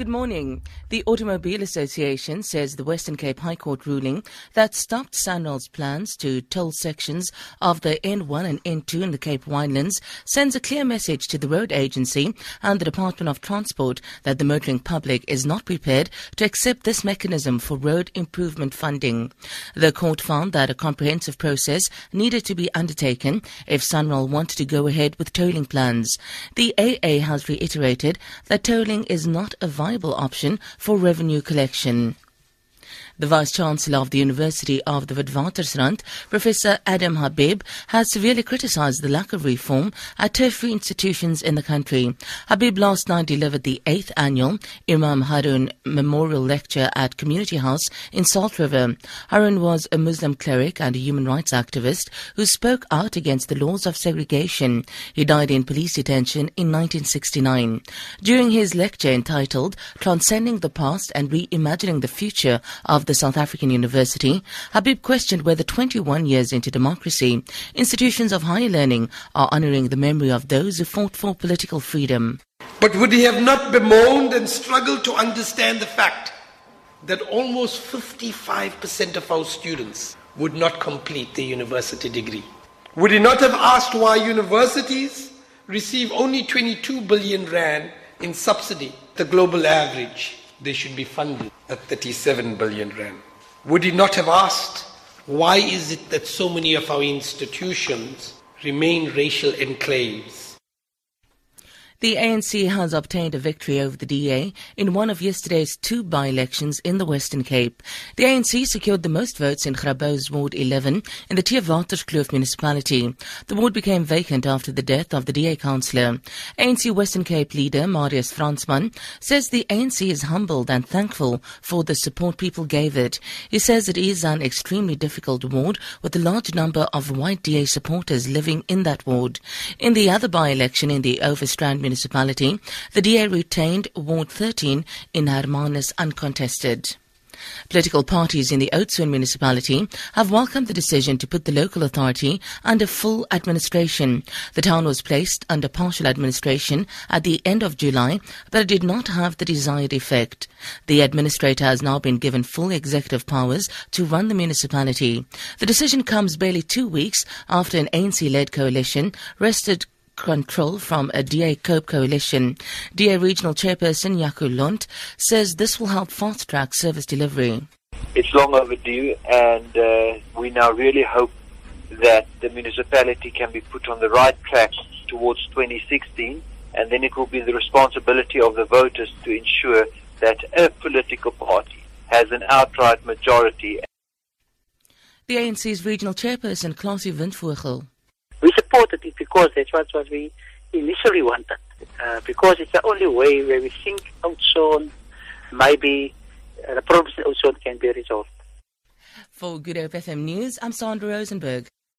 Good morning. The Automobile Association says the Western Cape High Court ruling that stopped SANRAL's plans to toll sections of the N1 and N2 in the Cape Winelands sends a clear message to the road agency and the Department of Transport that the motoring public is not prepared to accept this mechanism for road improvement funding. The court found that a comprehensive process needed to be undertaken if SANRAL wanted to go ahead with tolling plans. The AA has reiterated that tolling is not a viable viable option for revenue collection. The Vice Chancellor of the University of the Witwatersrand, Professor Adam Habib, has severely criticized the lack of reform at tertiary institutions in the country. Habib last night delivered the eighth annual Imam Haron Memorial Lecture at Community House in Salt River. Haron was a Muslim cleric and a human rights activist who spoke out against the laws of segregation. He died in police detention in 1969. During his lecture entitled Transcending the Past and Reimagining the Future of the South African University, Habib questioned whether 21 years into democracy, institutions of higher learning are honoring the memory of those who fought for political freedom. But would he have not bemoaned and struggled to understand the fact that almost 55% of our students would not complete their university degree? Would he not have asked why universities receive only 22 billion rand in subsidy, the global average? They should be funded at 37 billion rand. Would he not have asked, why is it that so many of our institutions remain racial enclaves? The ANC has obtained a victory over the DA in one of yesterday's two by-elections in the Western Cape. The ANC secured the most votes in Grabouw's Ward 11 in the Theewaterskloof municipality. The ward became vacant after the death of the DA councillor. ANC Western Cape leader Marius Fransman says the ANC is humbled and thankful for the support people gave it. He says it is an extremely difficult ward with a large number of white DA supporters living in that ward. In the other by-election in the Overstrand municipality, the DA retained Ward 13 in Hermanus uncontested. Political parties in the Oudtshoorn municipality have welcomed the decision to put the local authority under full administration. The town was placed under partial administration at the end of July, but it did not have the desired effect. The administrator has now been given full executive powers to run the municipality. The decision comes barely two weeks after an ANC-led coalition wrested control from a DA COPE coalition. DA Regional Chairperson Jaco Lont says this will help fast track service delivery. It's long overdue, and uh, we now really hope that the municipality can be put on the right track towards 2016, and then it will be the responsibility of the voters to ensure that a political party has an outright majority. The ANC's regional chairperson, Klasie Windvogel. Supported it because that's what, what we initially wanted. Uh, because it's the only way where we think Oudtshoorn maybe uh, the problems in can be resolved. For Good Hope FM News, I'm Sandra Rosenberg.